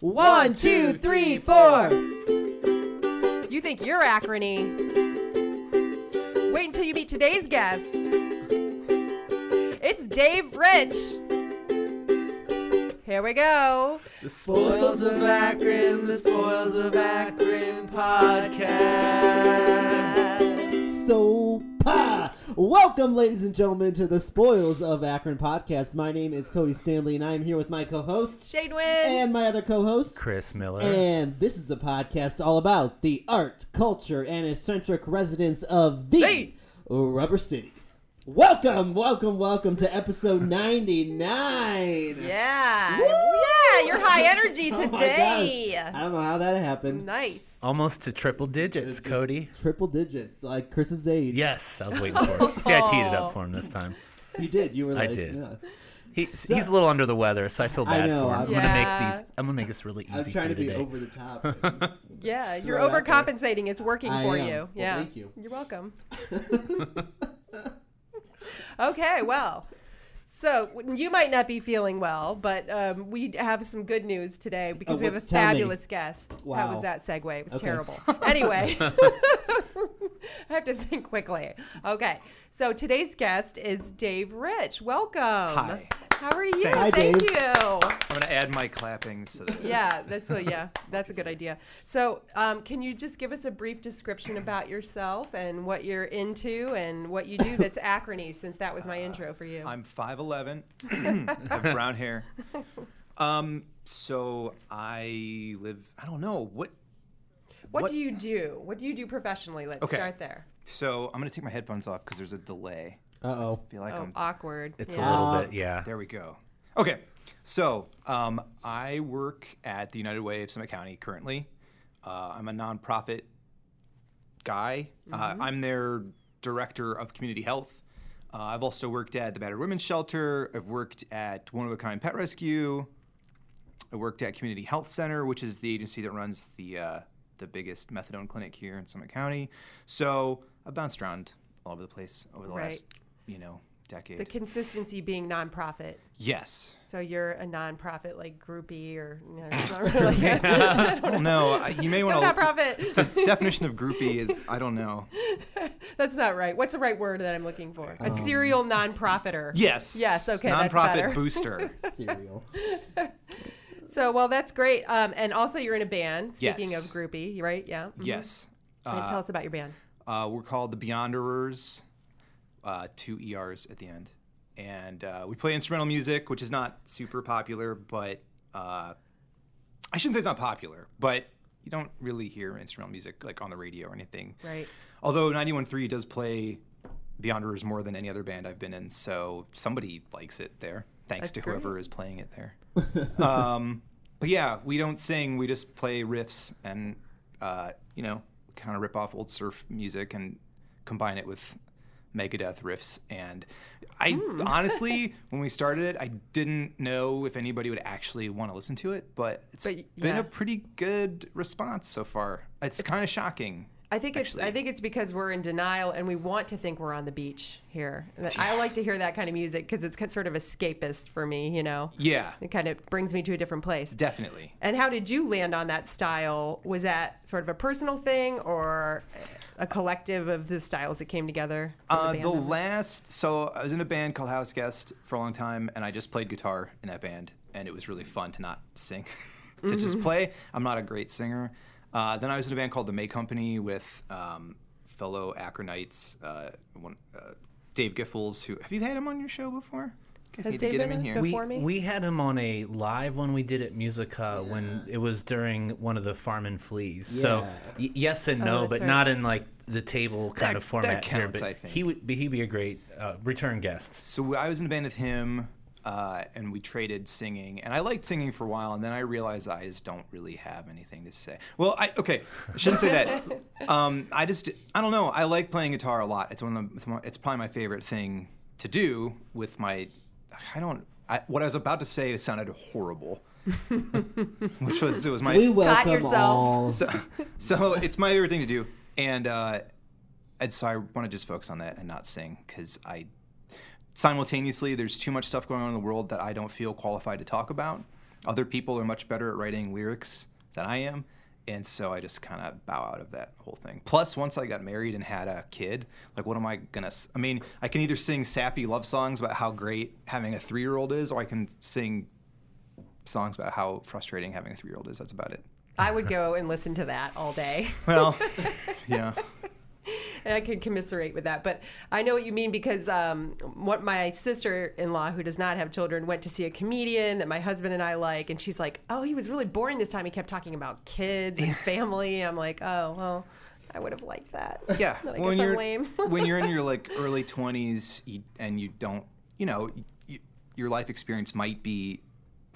One, two, three, four. You think you're acrony? Wait until you meet today's guest. It's Dave Rich. Here we go. The Spoils of Akron, the Spoils of Akron podcast. So, pa! Welcome, ladies and gentlemen, to the Spoils of Akron podcast. My name is Cody Stanley, and I am here with my co host Shane Wynn. and my other co host. Chris Miller. And this is a podcast all about the art, culture, and eccentric residents of the Hey! Rubber City. Welcome, welcome, welcome to episode 99. Yeah. Woo! Yeah, you're high energy Oh today. gosh. I don't know how that happened. Nice. Almost to triple digits, Cody. Triple digits, like Chris's age. Yes, I was waiting for it. See, I teed it up oh. for him this time. You did. You were I like, did. yeah. He's, So- he's a little under the weather, so I feel I bad know, for him. I'm- I'm gonna make these. I'm gonna make this really I'm easy trying for to you be today. over the top. Yeah, you're Throw it out there. overcompensating. It's working I for am. you. Well, yeah. thank you. You're welcome. Okay, well, so you might not be feeling well, but um, we have some good news today because Oh, we have a tell me. fabulous guest. How was that segue? It was Okay. terrible. Anyway, I have to think quickly. Okay, so today's guest is Dave Rich. Welcome. Hi. How are you? Thanks. Hi, Thank Dave. you. I'm gonna add my clapping so that Yeah, that's a yeah, that's a good idea. So, um, can you just give us a brief description about yourself and what you're into and what you do that's acrony, since that was my intro for you. I'm 5'11, have brown hair. Um, so I live. I don't know what. what, what- do you do? What do you do professionally? Let's Okay. start there. So I'm gonna take my headphones off because there's a delay. Uh oh. Feel like oh, I'm. awkward. It's yeah. a little Uh, bit, yeah. There we go. Okay. So um, I work at the United Way of Summit County currently. Uh, I'm a nonprofit guy. Uh, I'm their director of community health. Uh, I've also worked at the Battered Women's Shelter. I've worked at One of a Kind Pet Rescue. I worked at Community Health Center, which is the agency that runs the uh, the biggest methadone clinic here in Summit County. So I've bounced around all over the place over the Right. last, you know, decade. The consistency being nonprofit. yes. So you're a nonprofit like groupie or you know, it's not really I I don't know. I- You may want to. nonprofit. Definition of groupie is I don't know. That's not right. What's the right word that I'm looking for? A serial non-profiter. Yes. Yes, okay, that's Nonprofit better. booster. Cereal. So, well, that's great. Um, and also, you're in a band. Speaking Yes. of groupie, right? Yeah. Mhm. yes. And Uh, tell us about your band. uh, we're called the Beyonderers. Uh, two ERs at the end, and uh, we play instrumental music, which is not super popular, but uh, I shouldn't say it's not popular, but you don't really hear instrumental music like on the radio or anything. Right. Although 91.3 does play Beyonders more than any other band I've been in, so somebody likes it there. Thanks That's to great. whoever is playing it there. um, but yeah, we don't sing. We just play riffs and, uh, you know, kind of rip off old surf music and combine it with Megadeth riffs. And I Hmm. honestly, when we started it, I didn't know if anybody would actually want to listen to it, but it's But been yeah. a pretty good response so far. It's kind of shocking. I think it's. I think it's because we're in denial and we want to think we're on the beach here. I like to hear that kind of music because it's sort of escapist for me. You know, Yeah, it kind of brings me to a different place. definitely. And how did you land on that style? Was that sort of a personal thing or a collective of the styles that came together? Uh, band the last, so I was in a band called House Guest for a long time, and I just played guitar in that band, and it was really fun to not sing, to Mm-hmm. just play. I'm not a great singer. Uh, then I was in a band called the May Company with um, fellow Akronites, uh, one, uh, Dave Giffels. Who have you had him on your show before? You guys Has need Dave to get him in here. before? we, me? we had him on a live one we did at Musica when it was during one of the Farm and Fleas. So y- yes and Oh, no, that's but right. not in like the table kind That- of format that here. counts, But I think. he would be he'd be a great uh, return guest. So I was in a band with him, uh, and we traded singing. And I liked singing for a while, and then I realized I just don't really have anything to say. Well, I okay, I shouldn't say that. Um, I just I don't know. I like playing guitar a lot. It's one of the, it's probably my favorite thing to do with my. I don't. I, what I was about to say sounded horrible, which was it was my we welcome yourself. all. so, so it's my favorite thing to do, and uh, and so I want to just focus on that and not sing because I simultaneously there's too much stuff going on in the world that I don't feel qualified to talk about. other people are much better at writing lyrics than I am. And so I just kind of bow out of that whole thing. Plus, once I got married and had a kid, like, what am I gonna? s- I mean, I can either sing sappy love songs about how great having a three-year-old is, or I can sing songs about how frustrating having a three-year-old is. That's about it. I would go and listen to that all day. Well, yeah. And I can commiserate with that. But I know what you mean because um, what my sister-in-law, who does not have children, went to see a comedian that my husband and I like, and she's like, "Oh, he was really boring this time. He kept talking about kids and family." I'm like, "Oh, well." I would have liked that. Yeah, But I when guess I'm you're lame. when you're in your like early twenties you, and you don't, you know, you, your life experience might be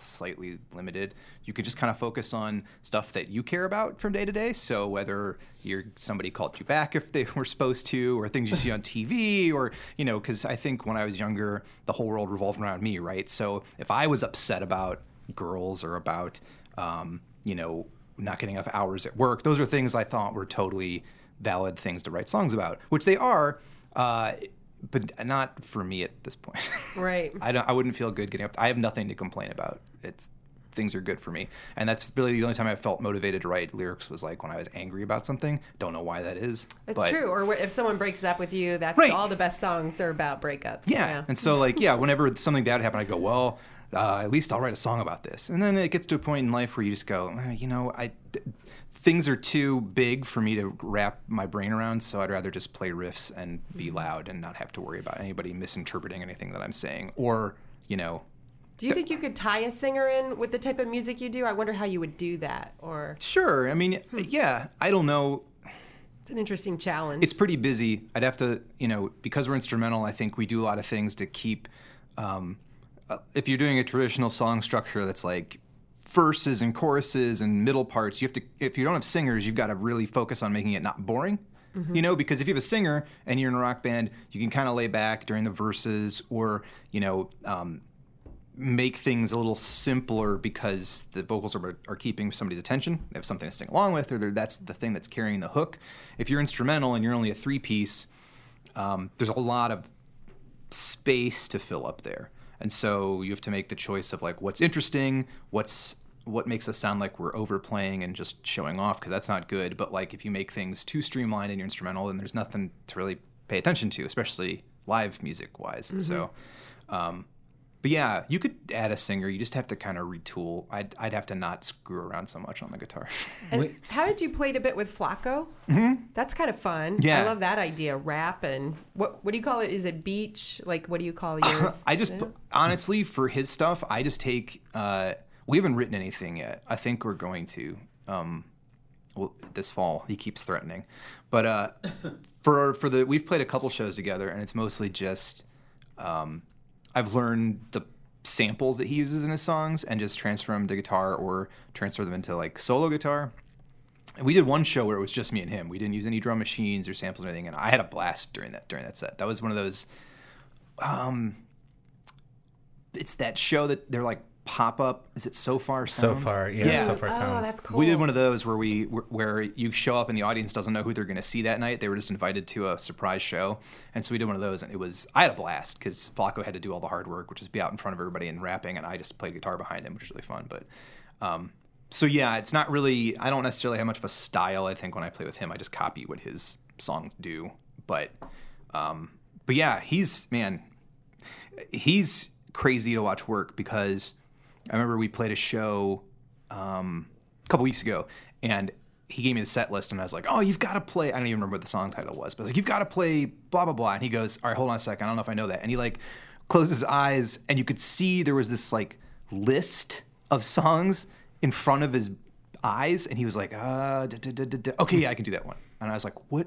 slightly limited. You could just kind of focus on stuff that you care about from day to day. So whether you're somebody called you back if they were supposed to, or things you see on TV, or you know, because I think when I was younger, the whole world revolved around me, right? So if I was upset about girls or about, um, you know, not getting enough hours at work. Those are things I thought were totally valid things to write songs about, which they are, uh, but not for me at this point. right. I don't. I wouldn't feel good getting up. I have nothing to complain about. It's things are good for me, and that's really the only time I felt motivated to write lyrics was like when I was angry about something. Don't know why that is. It's but- true. Or if someone breaks up with you, that's Right. all the best songs are about breakups. Yeah. And so, like, yeah, whenever something bad happened, I go, well, uh, at least I'll write a song about this. And then it gets to a point in life where you just go, eh, you know, I. Th- things are too big for me to wrap my brain around, so I'd rather just play riffs and be loud and not have to worry about anybody misinterpreting anything that I'm saying. Or, you know, Do you think you could tie a singer in with the type of music you do? I wonder how you would do that. Or sure. I mean, yeah, I don't know. it's an interesting challenge. it's pretty busy. I'd have to, you know, because we're instrumental. I think we do a lot of things to keep. Um, uh, if you're doing a traditional song structure that's like verses and choruses and middle parts, you have to. If you don't have singers, you've got to really focus on making it not boring. You know, because if you have a singer and you're in a rock band, you can kind of lay back during the verses, or you know, um, make things a little simpler because the vocals are, are keeping somebody's attention. They have something to sing along with, or that's the thing that's carrying the hook. If you're instrumental and you're only a three piece, um, there's a lot of space to fill up there. And so you have to make the choice of like what's interesting, what's what makes us sound like we're overplaying and just showing off because that's not good. But like if you make things too streamlined and you're instrumental, then there's nothing to really pay attention to, especially live music wise. So, um, but yeah, you could add a singer. You just have to kind of retool. I'd, I'd have to not screw around so much on the guitar. and how did you play a bit with Floco? Mm-hmm. That's kind of fun. Yeah. I love that idea. Rap and what what do you call it? Is it beach? Like what do you call yours? I just Yeah. honestly for his stuff, I just take. Uh, we haven't written anything yet. I think we're going to. Um, well, this fall he keeps threatening, but uh, for for the we've played a couple shows together, and it's mostly just. Um, I've learned the samples that he uses in his songs and just transfer them to guitar or transfer them into like solo guitar. And we did one show where it was just me and him. We didn't use any drum machines or samples or anything, and I had a blast during that during that set. That was one of those. Um, it's that show that they're like pop up. Is it so far? So far, yeah, so far oh, sounds. that's cool. We did one of those where we where you show up and the audience doesn't know who they're going to see that night. They were just invited to a surprise show, and so we did one of those, and it was I had a blast because Floco had to do all the hard work, which is be out in front of everybody and rapping, and I just played guitar behind him, which was really fun. But um, so yeah, it's not really. I don't necessarily have much of a style. I think when I play with him, I just copy what his songs do. But um, but yeah, he's man, he's crazy to watch work because I remember we played a show um, a couple weeks ago, and he gave me the set list, and I was like, "Oh, you've got to play." I don't even remember what the song title was, but I was like, "You've got to play blah blah blah." And he goes, "All right, hold on a second. I don't know if I know that." And he like closed his eyes, and you could see there was this like list of songs in front of his eyes, and he was like, "Uh, da, da, da, da, da. okay, yeah, I can do that one." And I was like, "What?"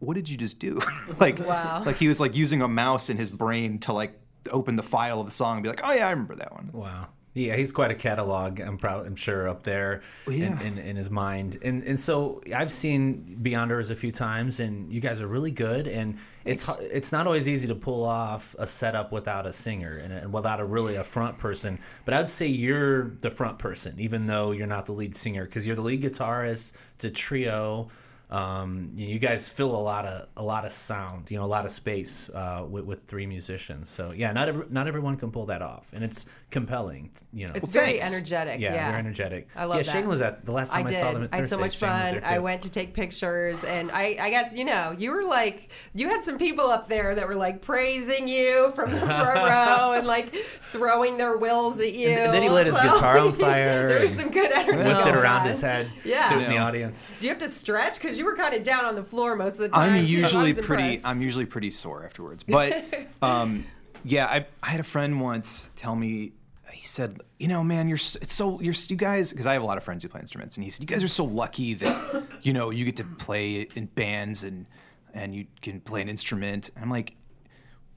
What did you just do? like, Wow. like he was like using a mouse in his brain to like open the file of the song and be like, "Oh yeah, I remember that one." Wow. Yeah, he's quite a catalog. I'm proud. I'm sure up there yeah. in, in, in his mind. And and so I've seen Beyonders a few times, and you guys are really good. And it's hu- it's not always easy to pull off a setup without a singer and, and without a really a front person. But I'd say you're the front person, even though you're not the lead singer, because you're the lead guitarist. It's a trio. um, you, you guys fill a lot of a lot of sound, you know, a lot of space uh, with, with three musicians. So yeah, not every, not everyone can pull that off, and it's compelling. You know, It's Well, very thanks. energetic. yeah, Yeah, they're energetic. I love yeah, that. Shane was at the last I time I, did. saw them. At I had so much Shane fun. I went to take pictures, and I, I got, you know, you were like, you had some people up there that were like praising you from the front row and like throwing their wills at you. And then he lit his So, guitar on fire there was and some good energy. Whipped it around on. his head. Yeah. do it in the audience. Do you have to stretch? Because you were kind of down on the floor most of the time. I'm usually was pretty. impressed. I'm usually pretty sore afterwards. But um, yeah, I, I had a friend once tell me. He said, "You know, man, you're it's so you're you guys because I have a lot of friends who play instruments, and he said you guys are so lucky that you know you get to play in bands and and you can play an instrument." And I'm like,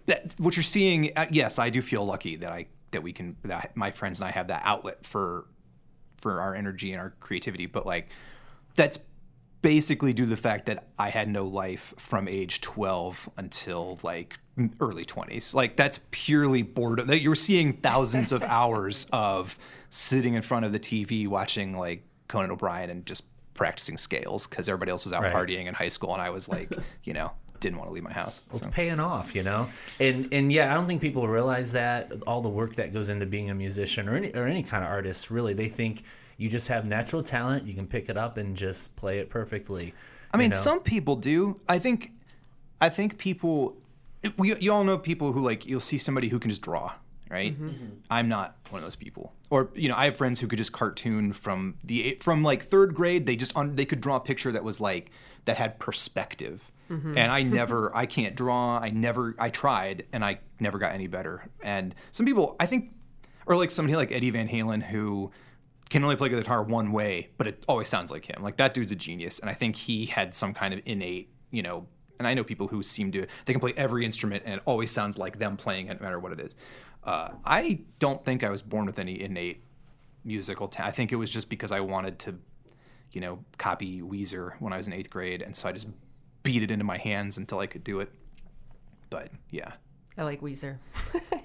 that, what you're seeing, uh, yes, I do feel lucky that I that we can that my friends and I have that outlet for for our energy and our creativity, but like that's basically due to the fact that I had no life from age 12 until like early 20s. Like that's purely boredom. That you're seeing thousands of hours of sitting in front of the TV watching like Conan O'Brien and just practicing scales because everybody else was out Right. partying in high school and I was like, you know, didn't want to leave my house. Well, So. it's paying off, you know, and and yeah, I don't think people realize that all the work that goes into being a musician or any or any kind of artist. Really, they think you just have natural talent, you can pick it up and just play it perfectly. I mean, know? some people do. I think, I think people, we, you all know people who like you'll see somebody who can just draw, right? Mm-hmm. Mm-hmm. I'm not one of those people. Or you know, I have friends who could just cartoon from the from like third grade. They just on they could draw a picture that was like that had perspective. Mm-hmm. And I never, I can't draw. I never, I tried, and I never got any better. And some people, I think, or like somebody like Eddie Van Halen who can only play guitar one way, but it always sounds like him. Like that dude's a genius, and I think he had some kind of innate, you know. And I know people who seem to they can play every instrument and it always sounds like them playing it, no matter what it is. Uh, I don't think I was born with any innate musical talent. I think it was just because I wanted to, you know, copy Weezer when I was in eighth grade, and so I just beat it into my hands until I could do it. But yeah, I like Weezer.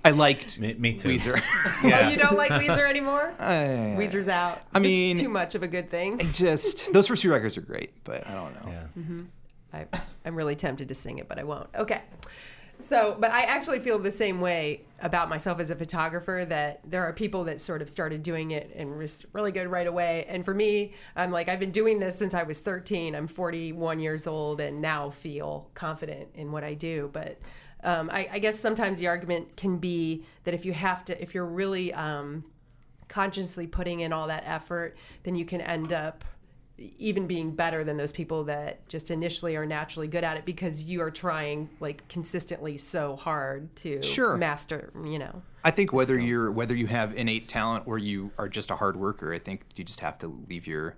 I liked Me, me too. Weezer. Yeah. Oh, you don't like Weezer anymore? I, Weezer's out. I Just mean- too much of a good thing. I just those first two records are great, but I don't know. Yeah. Mm-hmm. I, I'm really tempted to sing it, but I won't. Okay. So, but I actually feel the same way about myself as a photographer that there are people that sort of started doing it and was really good right away. And for me, I'm like, I've been doing this since I was 13. I'm 41 years old and now feel confident in what I do. But um, I, I guess sometimes the argument can be that if you have to, if you're really um, consciously putting in all that effort, then you can end up even being better than those people that just initially are naturally good at it because you are trying like consistently so hard to Sure. master, you know. I think whether you're whether you have innate talent or you are just a hard worker, I think you just have to leave your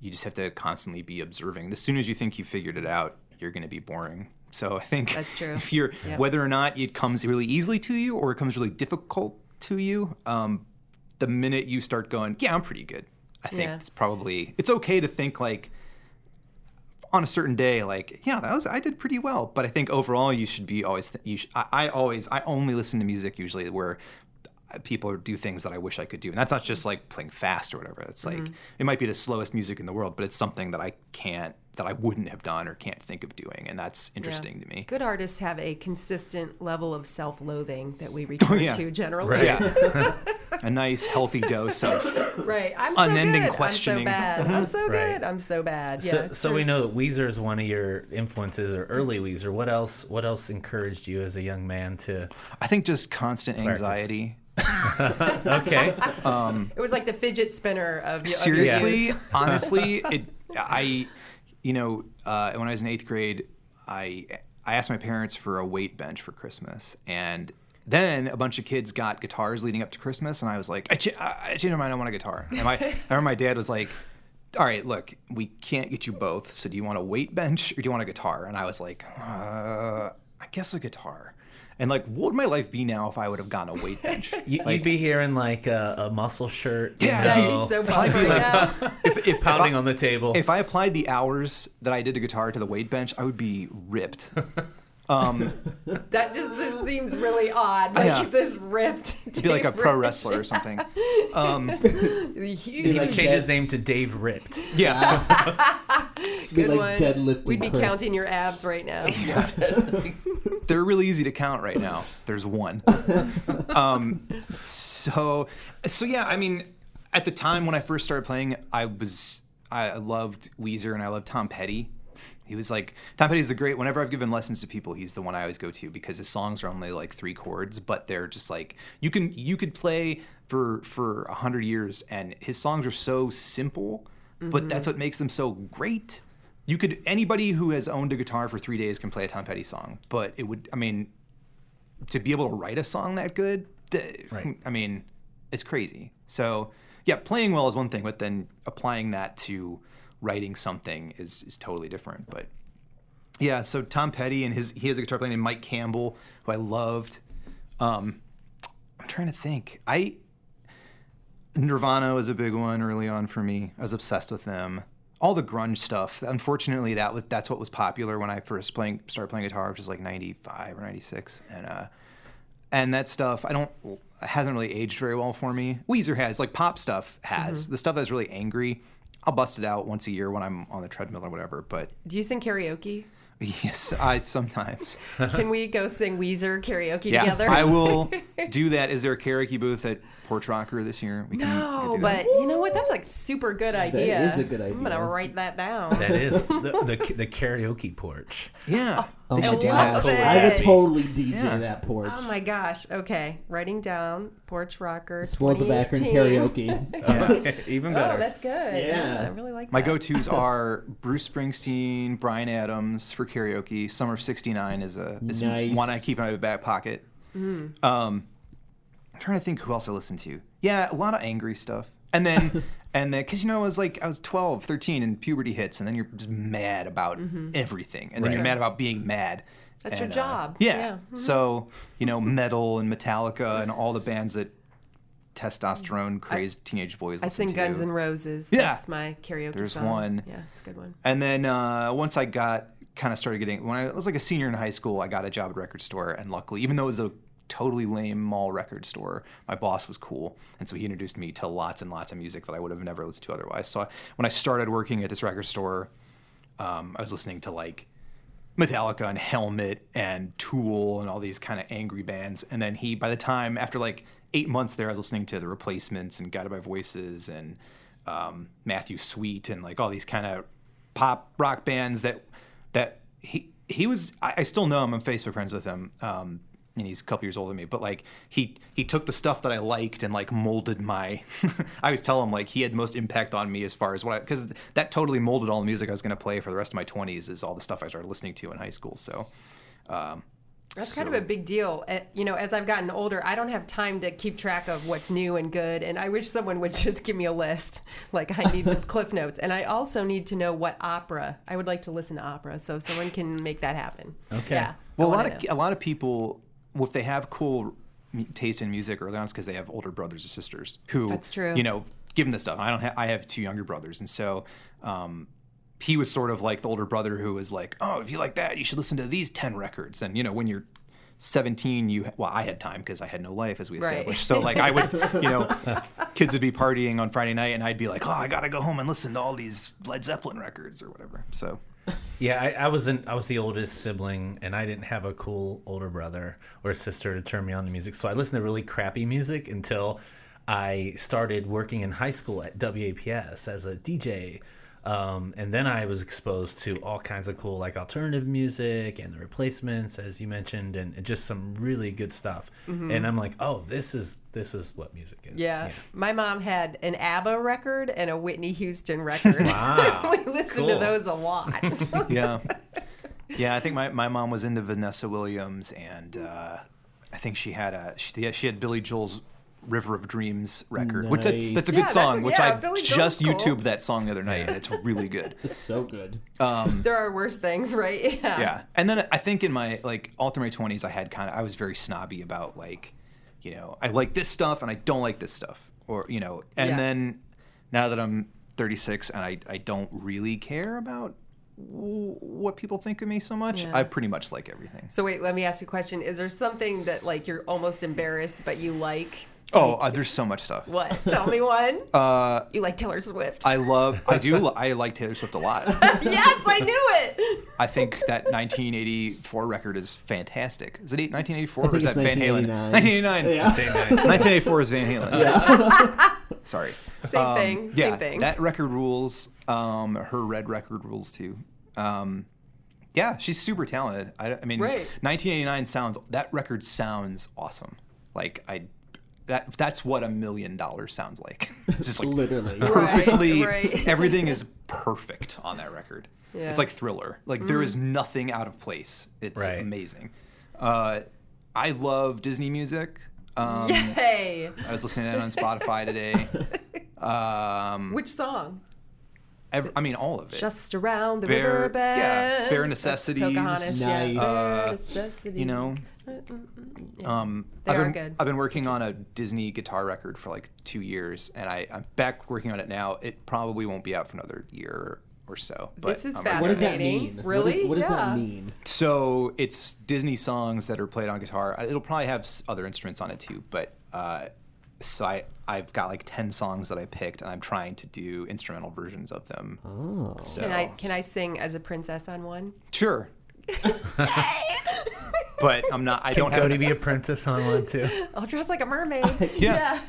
you just have to constantly be observing. As soon as you think you figured it out, you're going to be boring. So I think That's true. If you're Yep. whether or not it comes really easily to you or it comes really difficult to you, um, the minute you start going, yeah, I'm pretty good. I think Yeah. it's probably it's okay to think like on a certain day like yeah that was i did pretty well but i think overall you should be always th- you sh- I, I always i only listen to music usually where people do things that i wish i could do and that's not just mm-hmm. like playing fast or whatever it's like mm-hmm. it might be the slowest music in the world but it's something that i can't that i wouldn't have done or can't think of doing and that's interesting to me Good artists have a consistent level of self-loathing that we return Oh, yeah. to generally. Right. yeah a nice healthy dose of Right. I'm so Unending good. questioning. I'm so bad. I'm so Right. good. I'm so bad. Yeah. So, so we know that Weezer is one of your influences, or early Weezer. What else? What else encouraged you as a young man to? i think just constant anxiety Okay, it was like the fidget spinner of, of your seriously youth. honestly it i you know uh, when i was in eighth grade i i asked my parents for a weight bench for christmas. And then a bunch of kids got guitars leading up to christmas. And i was like i, ch- I I changed my mind. I want a guitar. And my, I remember my dad was like all right look we can't get you both. So do you want a weight bench or do you want a guitar? And i was like uh, i guess a guitar and like what would my life be now if i would have gotten a weight bench you, you'd be here in like a, a muscle shirt. you Yeah. Yeah, know, he's so pumped right now. if, if, if pounding I- on the table. If I applied the hours that I did to guitar to the weight bench, I would be ripped. Um, That just, just seems really odd. Like Yeah. this ripped. it'd be like a Dave pro Rich. wrestler or something. Um, Huge. He like changed that. his name to Dave Ripped. yeah. Be Good like one. deadlifting. We'd be Chris. counting your abs right now. Yeah. they're really easy to count right now. There's one. Um, so, so yeah. I mean, at the time when I first started playing, I was I loved Weezer and I loved Tom Petty. He was like Tom Petty's the great. Whenever I've given lessons to people, he's the one I always go to because his songs are only like three chords, but they're just like you can you could play for for a hundred years, and his songs are so simple, but mm-hmm. that's what makes them so great. You could anybody who has owned a guitar for three days can play a Tom Petty song, but it would I mean to be able to write a song that good, Right. I mean, it's crazy. So yeah, playing well is one thing, but then applying that to writing something is is totally different. But yeah, so Tom Petty and his he has a guitar player named Mike Campbell, who I loved. Um, I'm trying to think. I Nirvana was a big one early on for me. I was obsessed with them. All the grunge stuff. Unfortunately, that was that's what was popular when I first playing started playing guitar, which was like '95 or '96, and uh, and that stuff I don't hasn't really aged very well for me. Weezer has like pop stuff has the stuff that's really angry. I'll bust it out once a year when I'm on the treadmill or whatever. But Do you sing karaoke? yes, I sometimes. Can we go sing Weezer karaoke Yeah, together? I will do that. Is there a karaoke booth at PorchRokr this year? We No, do that. but you know what? That's like super good idea. is a good idea. I'm gonna write that down. That is the, the, the karaoke porch. yeah, Oh they my should do that. it. I would totally DJ Yeah. that porch. Oh my gosh. Okay, writing down PorchRokr. Spoils of Akron 2018. karaoke. Okay, even Oh, better. that's good. Yeah. I really like that. My that. go-tos are Bruce Springsteen, Bryan Adams for karaoke. Summer of '69 is a is Nice. one I keep in my back pocket. Um, I'm trying to think who else I listen to. Yeah, a lot of angry stuff. And then, and then, because you know, I was like, I was 12, 13, and puberty hits, and then you're just mad about everything, and then you're mad about being mad. That's your And, uh, job. yeah. Yeah. Mhm. So you know, metal and Metallica and all the bands that testosterone crazed teenage boys. I sing to. Guns N' Roses. Yeah. That's my karaoke There's song. one. Yeah, it's a good one. And then uh, once I got kind of started getting when I was like a senior in high school, I got a job at a record store, and luckily, even though it was a totally lame mall record store, my boss was cool, and so he introduced me to lots and lots of music that I would have never listened to otherwise. So I, when I started working at this record store, um, I was listening to like Metallica and Helmet and Tool and all these kind of angry bands. And then he, by the time after like eight months there, I was listening to The Replacements and Guided by Voices and um, Matthew Sweet and like all these kind of pop rock bands that that he he was. I, I still know him. I'm Facebook friends with him. Um, and he's a couple years older than me, but like he he took the stuff that I liked and like molded my. I always tell him like he had the most impact on me as far as what I because that totally molded all the music I was going to play for the rest of my 20s is all the stuff I started listening to in high school. So, um, That's kind of a big deal. Uh, You know, as I've gotten older, I don't have time to keep track of what's new and good. And I wish someone would just give me a list. Like, I need the cliff notes. And I also need to know what opera. I would like to listen to opera. So if someone can make that happen. Okay. Yeah. well, a I lot of know. a lot of people, if they have cool taste in music early on, it's because they have older brothers or sisters who That's true. You know, give them this stuff. I don't. Ha- I have two younger brothers, and so. Um, he was sort of like the older brother who was like, "Oh, if you like that, you should listen to these ten records." And you know, when you're 17, you well, I had time because I had no life, as we Right. established. So like, I would, you know, kids would be partying on Friday night, and I'd be like, "Oh, I gotta go home and listen to all these Led Zeppelin records or whatever." So Yeah, I, I wasn't. I was the oldest sibling, and I didn't have a cool older brother or sister to turn me on to music. So I listened to really crappy music until I started working in high school at WAPS as a DJ. Um, and then I was exposed to all kinds of cool, like alternative music and the replacements, as you mentioned, and, and just some really good stuff. And I'm like, oh, this is this is what music is. Mm-hmm. Yeah. My mom had an ABBA record and a Whitney Houston record. Wow. we listened to those a lot. yeah, yeah. I think my, my mom was into Vanessa Williams, and uh, I think she had a she, she had Billy Joel's River of Dreams record, mm, which that, that's a good that's song. a- which yeah, I Billy Joel's just cool. YouTubed that song the other night, and it's really good. It's so good. Um, there are worse things, right? Yeah. Yeah, and then I think in my like all through my twenties, I had kind of I was very snobby about like, you know, I like this stuff and I don't like this stuff, or you know, and Yeah. then now that I'm 36 and I I don't really care about what people think of me so much. Yeah. I pretty much like everything. So wait, let me ask you a question. Is there something that like you're almost embarrassed but you like? Oh, uh, there's so much stuff. What? Tell me one. Uh, you like Taylor Swift? I love. I do. I like Taylor Swift a lot. yes, I knew it. I think that 1984 record is fantastic. Is it 1984 or is that Van Halen? 1989. 1989. Yeah. 1984 is Van Halen. Yeah. Sorry. Same Um, thing. Same yeah, thing. that record rules. Um, her red record rules too. Um, yeah, she's super talented. I, I mean, Right. 1989 sounds. That record sounds awesome. Like I, that that's what a million dollars sounds like. It's just like Literally. perfectly. right. Everything is perfect on that record. Yeah. It's like Thriller. Like there is nothing out of place. It's Right. amazing. Uh, I love Disney music. Um, Yay. I was listening to that on Spotify today. Um, Which song? Ev- I mean, all of it. Just around the Bare- riverbed. yeah, Bare Necessities. Pocahontas. Nice. Bare Uh, Necessities. you know, Yeah. um, They I've are been, good. I've been working on a Disney guitar record for like two years, and I, I'm back working on it now. It probably won't be out for another year or so. But This is I'm fascinating. What does that Fascinating. mean? What is- Really? What does, Yeah. that mean? So it's Disney songs that are played on guitar. It'll probably have other instruments on it too, but uh, so I I've got like ten songs that I picked, and I'm trying to do instrumental versions of them. Oh. So Can I can I sing as a princess on one? sure, but I'm not. I Can don't have. Cody an- be a princess on one too? I'll dress like a mermaid. Yeah.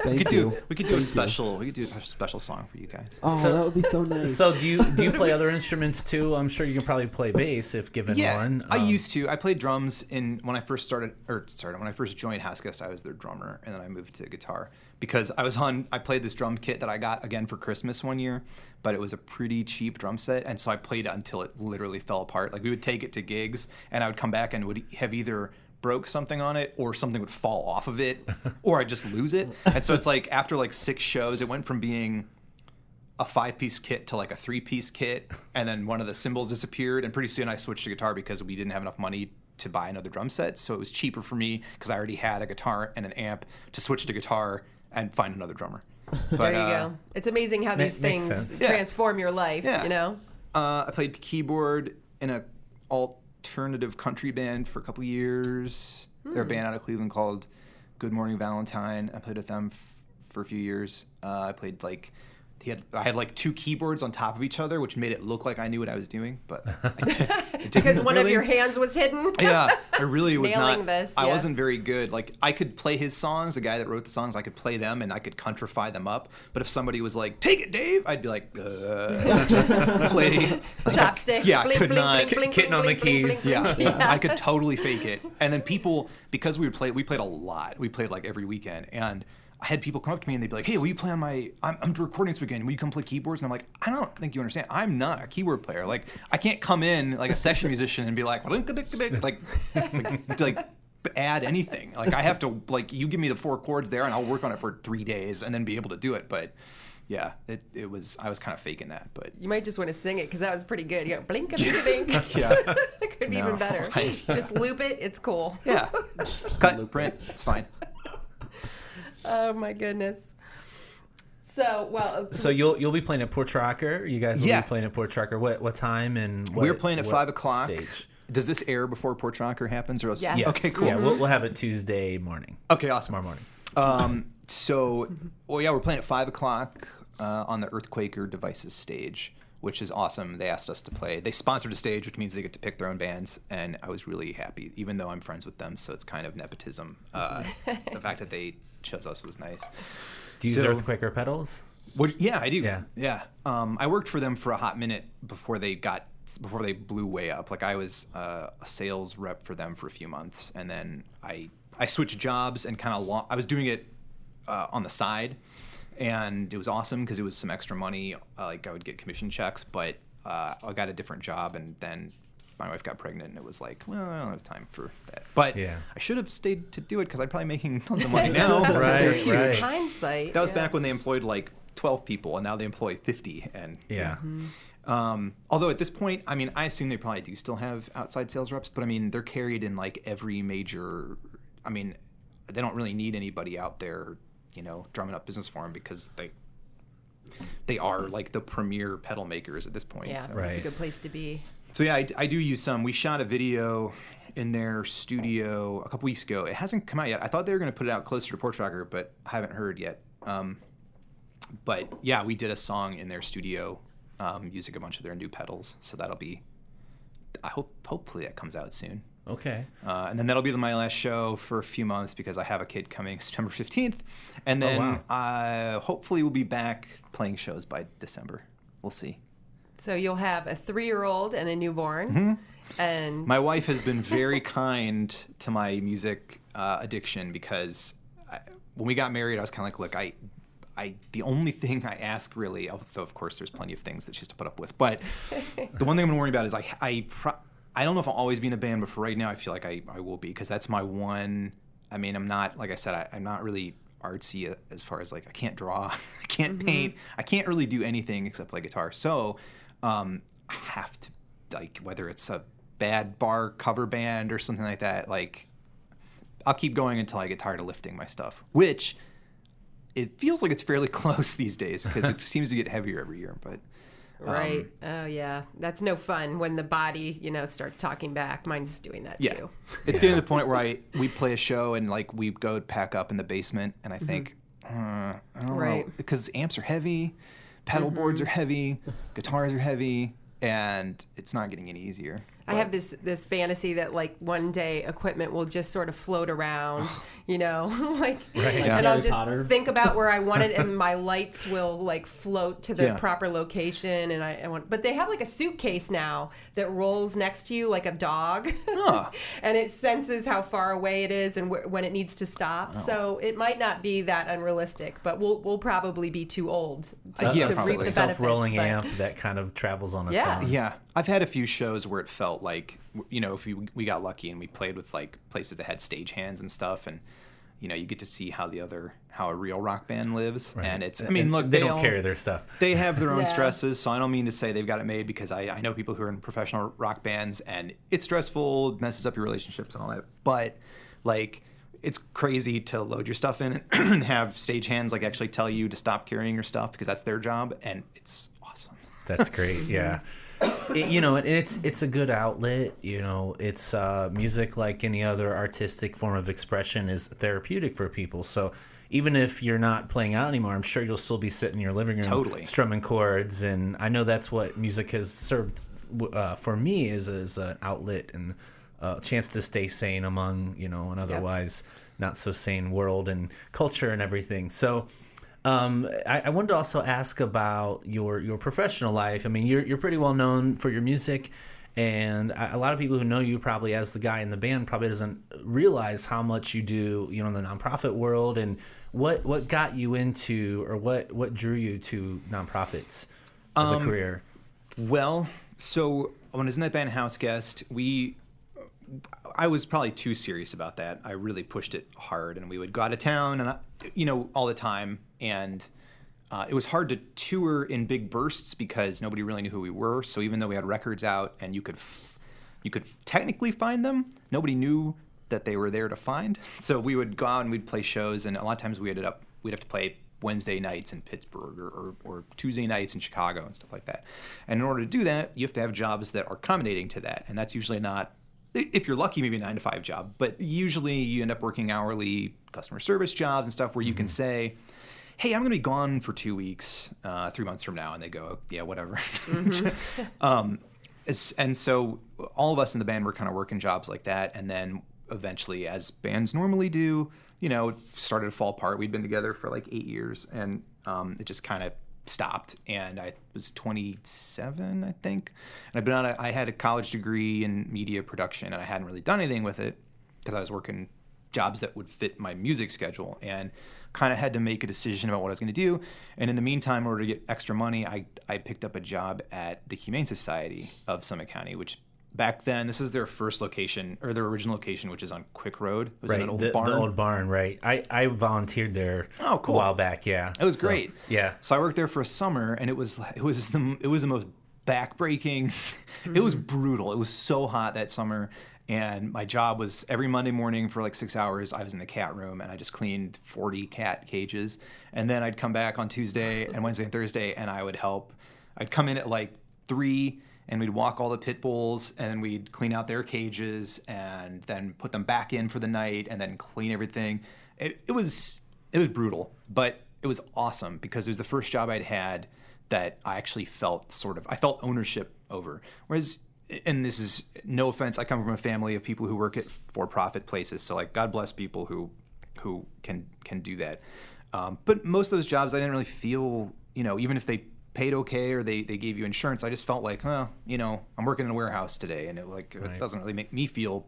Thank we could you. do we could do a Thank you. special we could do a special song for you guys. Oh, So- that would be so nice. So do you do you play other instruments too? I'm sure you can probably play bass if given Yeah, one. I Um, used to. I played drums in when I first started, or started when I first joined House Guest. I was their drummer, and then I moved to guitar because I was on. I played this drum kit that I got again for Christmas one year, but it was a pretty cheap drum set, and so I played it until it literally fell apart. Like we would take it to gigs, and I would come back and would have either broke something on it or something would fall off of it or I'd just lose it. And so it's like after like six shows, it went from being a five piece kit to like a three piece kit, and then one of the cymbals disappeared. And pretty soon I switched to guitar because we didn't have enough money to buy another drum set. So it was cheaper for me because I already had a guitar and an amp to switch to guitar and find another drummer. But, There you uh, go. It's amazing how Ma- these makes things sense. Yeah. transform your life. Yeah. You know. Uh, I played keyboard in a alternative country band for a couple years. They're a band out of Cleveland called Good Morning Valentine. I played with them f- for a few years. Uh, I played like he had I had like two keyboards on top of each other, which made it look like I knew what I was doing, but I did, it Because didn't one of your hands was hidden. yeah, I really was Nailing not. this, I wasn't very good. Like I could play his songs. The guy that wrote the songs, I could play them and I could countrify them up. But if somebody was like, "Take it, Dave," I'd be like, uh, just play. Like, Chopsticks. Yeah, I blink, could blink, not. blink, blink, Hitting on the keys. blink, Yeah. I could totally fake it. And then people, because we would play, we played a lot. We played like every weekend, and I had people come up to me and they'd be like, "Hey, will you play on my? I'm, I'm recording this weekend. Will you come play keyboards?" And I'm like, "I don't think you understand. I'm not a keyboard player. Like, I can't come in like a session musician and be like, like, like, like, add anything. Like, I have to like, you give me the four chords there, and I'll work on it for three days and then be able to do it. But yeah, it, it was I was kind of faking that, but You might just want to sing it because that was pretty good. You go blink a blink. yeah, it could be No, even better. I- Just loop it. It's cool. yeah, cut, print, it's fine. Oh my goodness. So well. So you'll you'll be playing at PorchRokr. You guys will Yeah. be playing at PorchRokr. What what time and what, We're playing at what five o'clock. Stage? Does this air before PorchRokr happens, or else? Yes. Yes. Okay, cool. Yeah, we'll, we'll have it Tuesday morning. Okay, awesome. Tomorrow morning. Um, so, well, yeah, we're playing at five o'clock uh, on the Earthquaker Devices stage, which is awesome. They asked us to play. They sponsored a stage, which means they get to pick their own bands, and I was really happy, even though I'm friends with them. So it's kind of nepotism. Uh, the fact that they us was nice. Do you use So- Earthquaker pedals? What? Yeah, I do. Yeah. yeah. Um, I worked for them for a hot minute before they got before they blew way up. Like I was uh, a sales rep for them for a few months, and then I I switched jobs and kind of lo- I was doing it uh, on the side, and it was awesome because it was some extra money. Uh, like I would get commission checks, but uh, I got a different job, and then my wife got pregnant, and it was like, well, I don't have time for that. But Yeah. I should have stayed to do it because I'm probably making tons of money now. because they're Right, huge. right. Hindsight. That was yeah. back when they employed like 12 people, and now they employ 50. And Yeah. um, although at this point, I mean, I assume they probably do still have outside sales reps, but I mean, they're carried in like every major. I mean, they don't really need anybody out there, you know, drumming up business for them because they they are like the premier pedal makers at this point. Yeah, so. it's a good place to be. So yeah, I, I do use some. We shot a video in their studio a couple weeks ago. It hasn't come out yet. I thought they were going to put it out closer to PorchRokr, but I haven't heard yet. Um, but yeah, we did a song in their studio um, using a bunch of their new pedals. So that'll be. I hope hopefully that comes out soon. Okay. Uh, and then that'll be the, my last show for a few months because I have a kid coming September 15th. And then uh, hopefully we'll be back playing shows by December. We'll see. So you'll have a three-year-old and a newborn, Mm-hmm. and My wife has been very kind to my music uh, addiction because I, when we got married, I was kind of like, look, I, I, the only thing I ask really, although of course there's plenty of things that she has to put up with, but the one thing I'm gonna worry about is I, I, pro- I don't know if I'll always be in a band, but for right now, I feel like I, I will be because that's my one. I mean, I'm not like I said, I, I'm not really artsy as far as like I can't draw, I can't paint, I can't really do anything except play guitar. So, um, I have to like whether it's a bad bar cover band or something like that. Like, I'll keep going until I get tired of lifting my stuff, which it feels like it's fairly close these days because it seems to get heavier every year. But right. oh yeah, that's no fun when the body, you know, starts talking back. Mine's doing that yeah, too. it's getting to the point where I we play a show and like we go pack up in the basement and I think, uh, I don't know, Right. because amps are heavy, pedal boards mm-hmm. are heavy, guitars are heavy, and it's not getting any easier. I have this this fantasy that like one day equipment will just sort of float around, you know, like, Right. and Yeah. I'll just Potter. think about where I want it, and my lights will like float to the Yeah. proper location, and I, I want. But they have like a suitcase now that rolls next to you like a dog, Huh. and it senses how far away it is and wh- when it needs to stop. So it might not be that unrealistic, but we'll we'll probably be too old to, Uh, yeah, to reap a the self-rolling but- amp that kind of travels on its Yeah. own. Yeah, I've had a few shows where it felt like you know if we we got lucky and we played with like places that had stage hands and stuff, and you know you get to see how the other how a real rock band lives, and it's I mean And look they, they don't all- carry their stuff. They have their own Yeah. stresses, so I don't mean to say they've got it made because I, I know people who are in professional rock bands and it's stressful, messes up your relationships and all that. But like it's crazy to load your stuff in and have stage hands like actually tell you to stop carrying your stuff because that's their job and it's awesome. That's great. Yeah. It- you know, and it's it's a good outlet. You know, it's uh, music like any other artistic form of expression is therapeutic for people. So even if you're not playing out anymore, I'm sure you'll still be sitting in your living room, Totally. strumming chords. And I know that's what music has served uh, for me is as an outlet and a chance to stay sane among you know an otherwise not so sane world and culture and everything. So. Um, I, I wanted to also ask about your your professional life. I mean, you're you're pretty well known for your music, and a a lot of people who know you probably as the guy in the band probably doesn't realize how much you do, you know, in the nonprofit world and what what got you into or what what drew you to nonprofits as a career. Well, so when I was in that band House Guest, we I was probably too serious about that. I really pushed it hard, and we would go out of town, and I, you know, all the time, and uh, it was hard to tour in big bursts because nobody really knew who we were. So even though we had records out, and you could, f- you could technically find them, nobody knew that they were there to find. So we would go out and we'd play shows, and a lot of times we ended up we'd have to play Wednesday nights in Pittsburgh or, or, or Tuesday nights in Chicago and stuff like that. And in order to do that, you have to have jobs that are accommodating to that, and that's usually not if you're lucky, maybe a nine to five job, but usually you end up working hourly customer service jobs and stuff where you can say, Hey, I'm going to be gone for two weeks, uh, three months from now. And they go, Yeah, whatever. um, and so all of us in the band were kind of working jobs like that. And then eventually, as bands normally do, you know, started to fall apart. We'd been together for like eight years and um, it just kind of stopped and I was 27 I think. And I've been on a, I had a college degree in media production and I hadn't really done anything with it because I was working jobs that would fit my music schedule and kind of had to make a decision about what I was going to do. And in the meantime in order to get extra money I, I picked up a job at the Humane Society of Summit County which back then this is their first location or their original location which is on Quick Road it was in Right, an old the, barn the old barn, right? I, I volunteered there Oh, cool. a while back. Yeah, It was So, great. Yeah, So I worked there for a summer, and it was it was the it was the most backbreaking. it was mm-hmm. brutal. It was so hot that summer, And my job was every Monday morning for like six hours, I was in the cat room and I just cleaned 40 cat cages. And then I'd come back on Tuesday and Wednesday and Thursday and I would help. I'd come in at like three and we'd walk all the pit bulls and then we'd clean out their cages and then put them back in for the night and then clean everything. It, it was it was brutal, but it was awesome because it was the first job I'd had that I actually felt sort of I felt ownership over. Whereas and this is no offense, I come from a family of people who work at for-profit places, so like God bless people who who can can do that. Um, but most of those jobs, I didn't really feel, you know, even if they paid okay or they, they gave you insurance, I just felt like, well, you know, I'm working in a warehouse today, and it like right. it doesn't really make me feel.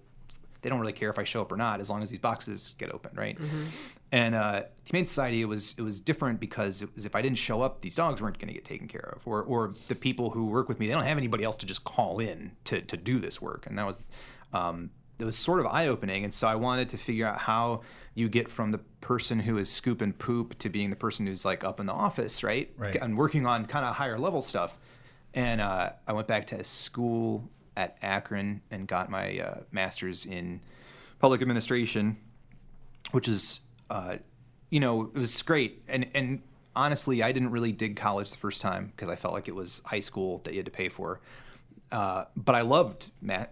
They don't really care if I show up or not, as long as these boxes get open, right? Mm-hmm. And uh, Humane Society, it was it was different because it was if I didn't show up, these dogs weren't going to get taken care of, or or the people who work with me, they don't have anybody else to just call in to to do this work, and that was. Um, it was sort of eye opening. And so I wanted to figure out how you get from the person who is scooping poop to being the person who's like up in the office, right? Right. And working on kind of higher level stuff. And uh, I went back to school at Akron and got my uh, master's in public administration, which is, uh, you know, it was great. And and honestly, I didn't really dig college the first time because I felt like it was high school that you had to pay for. Uh, but I loved math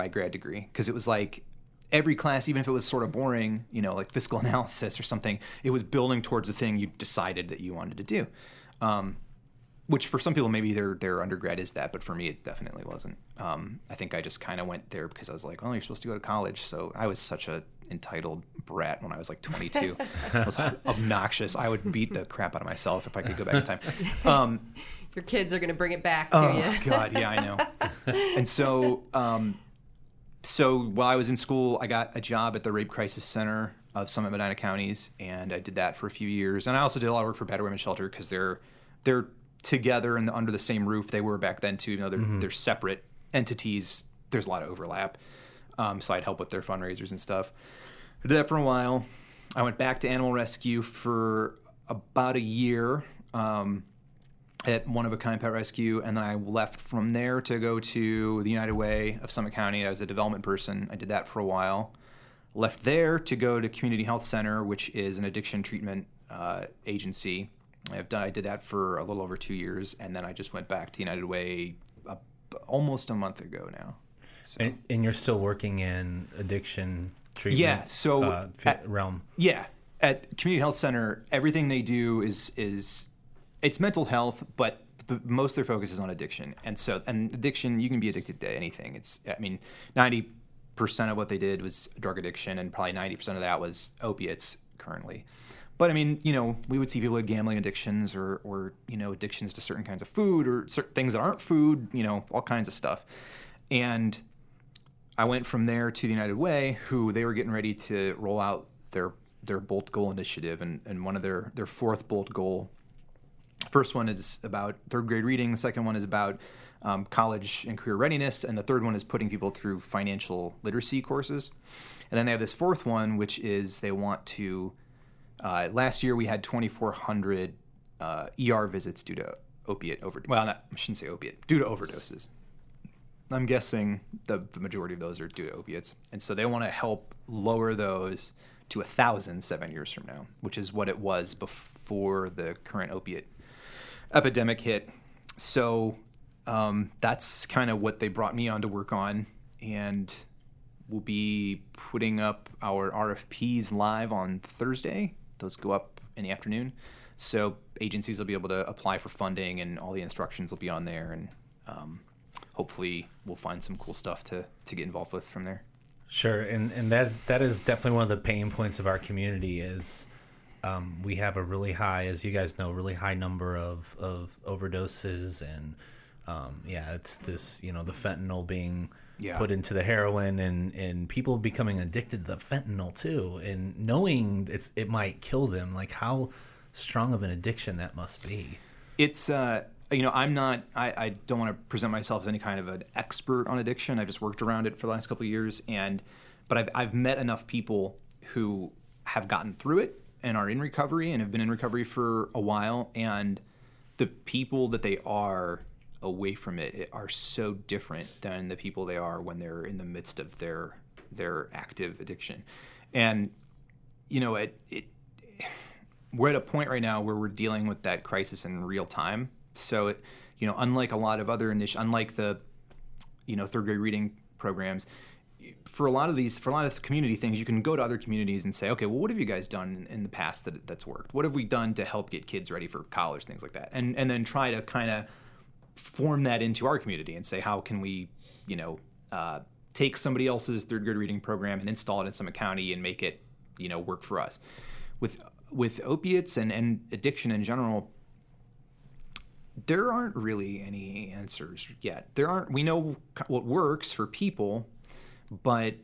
by grad degree because it was like every class, even if it was sort of boring, you know, like fiscal analysis or something, it was building towards the thing you decided that you wanted to do. Um, which for some people maybe their their undergrad is that, but for me it definitely wasn't. Um, I think I just kind of went there because I was like, well, you're supposed to go to college, so I was such a entitled brat when I was like 22. I was obnoxious. I would beat the crap out of myself if I could go back in time. Um, Your kids are going to bring it back to oh, you. Oh God, yeah, I know. and so um, so while I was in school, I got a job at the Rape Crisis Center of Summit Medina counties, and I did that for a few years. And I also did a lot of work for Battered Women's Shelter because they're they're together and under the same roof. They were back then too. You know, they're mm-hmm. they're separate entities. There's a lot of overlap. Um, so I'd help with their fundraisers and stuff. I did that for a while. I went back to animal rescue for about a year. Um, at One of a Kind Pet Rescue, and then I left from there to go to the United Way of Summit County. I was a development person. I did that for a while. Left there to go to Community Health Center, which is an addiction treatment uh, agency. I've done, I did that for a little over two years, and then I just went back to United Way uh, almost a month ago now. So. And, and, you're still working in addiction treatment? Yeah. So uh, at, realm. Yeah. At Community Health Center, everything they do is is it's mental health, but the, most their focus is on addiction. And so, and addiction, you can be addicted to anything. It's, I mean, 90% of what they did was drug addiction, and probably 90% of that was opiates currently. But I mean, you know, we would see people with gambling addictions or, or you know, addictions to certain kinds of food or certain things that aren't food, you know, all kinds of stuff. And I went from there to the United Way, who they were getting ready to roll out their their Bold Goal initiative, and, and one of their their fourth Bold Goal First one is about third grade reading. The second one is about um, college and career readiness, and the third one is putting people through financial literacy courses. And then they have this fourth one, which is they want to. Uh, last year we had 2,400 uh, ER visits due to opiate over. Well, not, I shouldn't say opiate, due to overdoses. I'm guessing the, the majority of those are due to opiates, and so they want to help lower those to a thousand seven years from now, which is what it was before the current opiate epidemic hit. So um, that's kind of what they brought me on to work on. And we'll be putting up our RFPs live on Thursday. Those go up in the afternoon. So agencies will be able to apply for funding and all the instructions will be on there. And um, hopefully we'll find some cool stuff to, to get involved with from there. Sure. And, and that, that is definitely one of the pain points of our community is um, we have a really high, as you guys know, really high number of, of overdoses, and um, yeah, it's this you know the fentanyl being yeah. put into the heroin, and and people becoming addicted to the fentanyl too, and knowing it's it might kill them. Like how strong of an addiction that must be. It's uh, you know I'm not I, I don't want to present myself as any kind of an expert on addiction. I've just worked around it for the last couple of years, and but I've I've met enough people who have gotten through it and are in recovery and have been in recovery for a while and the people that they are away from it are so different than the people they are when they're in the midst of their their active addiction. And you know, it, it we're at a point right now where we're dealing with that crisis in real time. So it, you know, unlike a lot of other initiatives, unlike the, you know, third grade reading programs, for a lot of these, for a lot of community things, you can go to other communities and say, okay, well, what have you guys done in the past that that's worked? What have we done to help get kids ready for college, things like that, and and then try to kind of form that into our community and say, how can we, you know, uh, take somebody else's third grade reading program and install it in Summit County and make it, you know, work for us. With with opiates and, and addiction in general, there aren't really any answers yet. There aren't. We know what works for people, but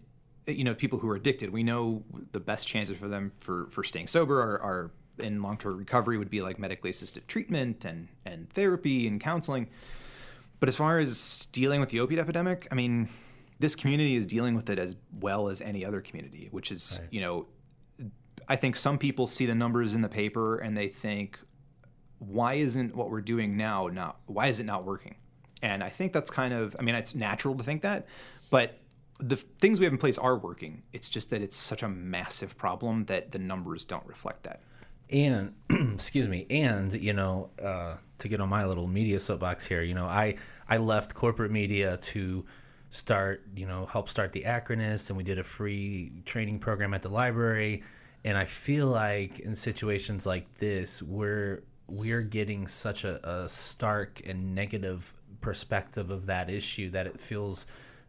you know, people who are addicted, we know the best chances for them for for staying sober are, are in long-term recovery would be like medically assisted treatment and and therapy and counseling. But as far as dealing with the opiate epidemic, I mean, this community is dealing with it as well as any other community, which is, right. you know, I think some people see the numbers in the paper and they think, why isn't what we're doing now not why is it not working? And I think that's kind of I mean it's natural to think that, but the things we have in place are working. It's just that it's such a massive problem that the numbers don't reflect that. And excuse me, and you know, uh, to get on my little media soapbox here, you know, I I left corporate media to start, you know, help start the Akronist, and we did a free training program at the library. And I feel like in situations like this, we're we're getting such a, a stark and negative perspective of that issue that it feels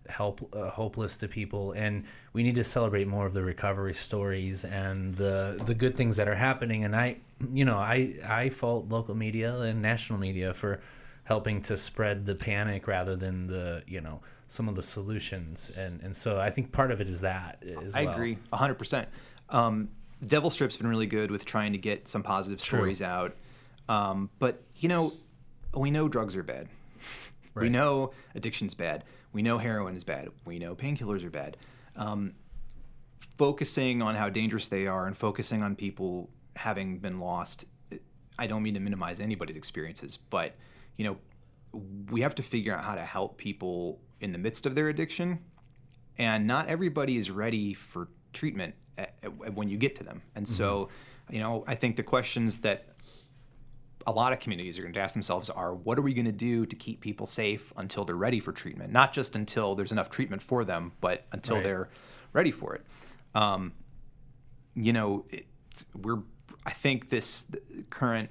help uh, hopeless to people and we need to celebrate more of the recovery stories and the the good things that are happening. And i you know i i fault local media and national media for helping to spread the panic rather than the you know some of the solutions. And and so i think part of it is that as i well. agree 100% um, Devil Strip's been really good with trying to get some positive True. stories out. Um, but you know we know drugs are bad right. we know addiction's bad we know heroin is bad we know painkillers are bad um, focusing on how dangerous they are and focusing on people having been lost i don't mean to minimize anybody's experiences but you know we have to figure out how to help people in the midst of their addiction, and not everybody is ready for treatment at, at, when you get to them. And mm-hmm. so, you know, I think the questions that a lot of communities are going to ask themselves are what are we going to do to keep people safe until they're ready for treatment? Not just until there's enough treatment for them but until right. they're ready for it. Um, you know it, we're i think this current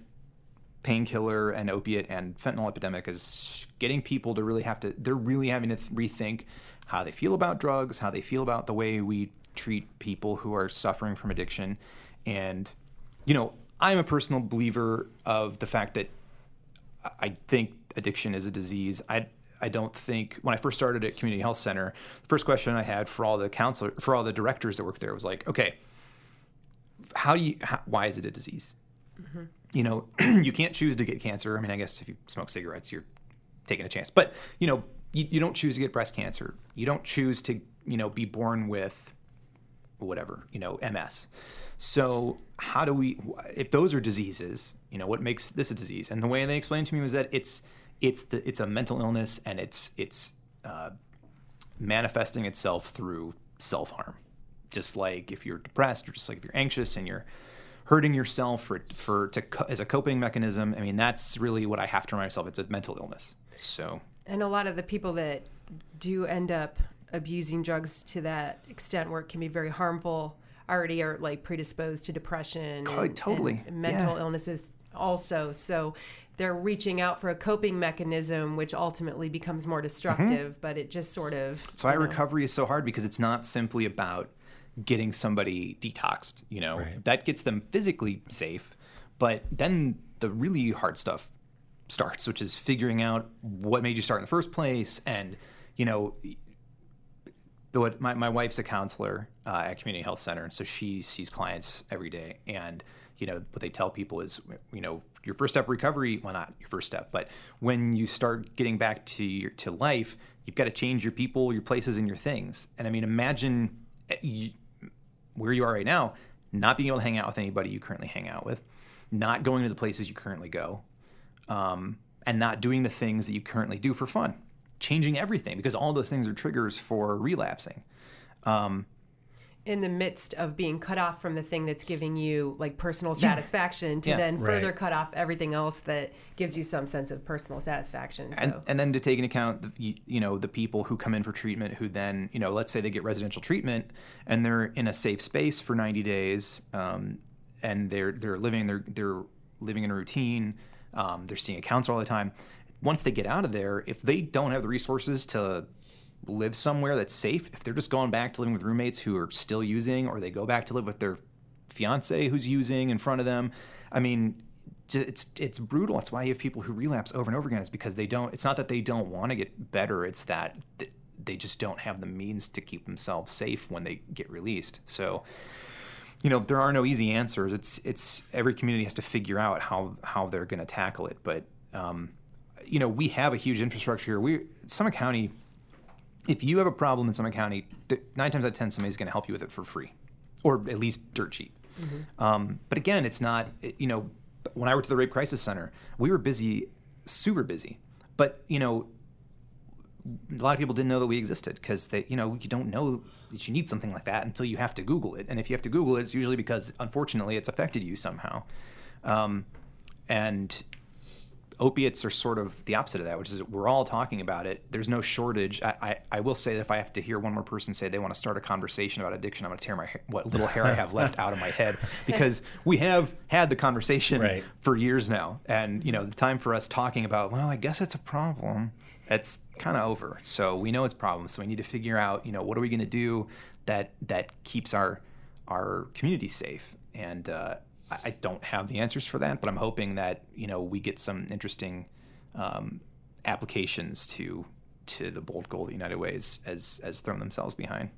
painkiller and opiate and fentanyl epidemic is getting people to really have to they're really having to rethink how they feel about drugs how they feel about the way we treat people who are suffering from addiction. And you know i'm a personal believer of the fact that i think addiction is a disease i I don't think when I first started at community health center, the first question I had for all the counselor for all the directors that worked there was like, okay, how do you how, why is it a disease? Mm-hmm you know, you can't choose to get cancer. I mean, I guess if you smoke cigarettes, you're taking a chance. But, you know, you, you don't choose to get breast cancer. You don't choose to, you know, be born with whatever, you know, MS. So, how do we if those are diseases, you know, what makes this a disease? And the way they explained to me was that it's it's the it's a mental illness and it's it's uh, manifesting itself through self-harm. Just like if you're depressed or just like if you're anxious and you're hurting yourself for for to as a coping mechanism. I mean, that's really what I have to remind myself. It's a mental illness. So. And a lot of the people that do end up abusing drugs to that extent where it can be very harmful already are like predisposed to depression oh, and, totally and mental yeah. illnesses also so they're reaching out for a coping mechanism which ultimately becomes more destructive mm-hmm. but it just sort of so why recovery is so hard because it's not simply about getting somebody detoxed. You know, right. that gets them physically safe, but then the really hard stuff starts, which is figuring out what made you start in the first place. And, you know, what my, my wife's a counselor uh, at community health center. And so she sees clients every day. And, you know, what they tell people is, you know, your first step recovery, well, not your first step, but when you start getting back to your, to life, you've got to change your people, your places, and your things. And I mean, imagine eh, where you are right now, not being able to hang out with anybody you currently hang out with, not going to the places you currently go, um, and not doing the things that you currently do for fun, changing everything because all those things are triggers for relapsing. Um, in the midst of being cut off from the thing that's giving you like personal satisfaction to Yeah. then further Right. cut off everything else that gives you some sense of personal satisfaction. So and, and then to take into account the, you, you know the people who come in for treatment who then you know let's say they get residential treatment and they're in a safe space for 90 days um, and they're they're living they're they're living in a routine um, they're seeing a counselor all the time once they get out of there if they don't have the resources to live somewhere that's safe if they're just going back to living with roommates who are still using or they go back to live with their fiance who's using in front of them i mean it's it's brutal. That's why you have people who relapse over and over again Is because they don't it's not that they don't want to get better it's that they just don't have the means to keep themselves safe when they get released. So you know there are no easy answers. It's it's every community has to figure out how how they're going to tackle it. But um, you know we have a huge infrastructure here. We summit county if you have a problem in Summit County, nine times out of ten, somebody's going to help you with it for free, or at least dirt cheap. Um, but again, it's not. You know, when I worked at the Rape Crisis Center, we were busy, super busy. But you know, a lot of people didn't know that we existed because they, you know, you don't know that you need something like that until you have to Google it. And if you have to Google it, it's usually because unfortunately it's affected you somehow. Um, and opiates are sort of the opposite of that, which is we're all talking about it. There's no shortage. I, I, I will say that if I have to hear one more person say they want to start a conversation about addiction, I'm going to tear my what little hair I have left out of my head because we have had the conversation Right. for years now, and you know the time for us talking about well, I guess it's a problem. It's kind of over. So we know it's a problem. So we need to figure out you know what are we going to do that that keeps our our community safe and. Uh, I don't have the answers for that, but I'm hoping that you know we get some interesting um, applications to to the bold goal that United Ways has has thrown themselves behind.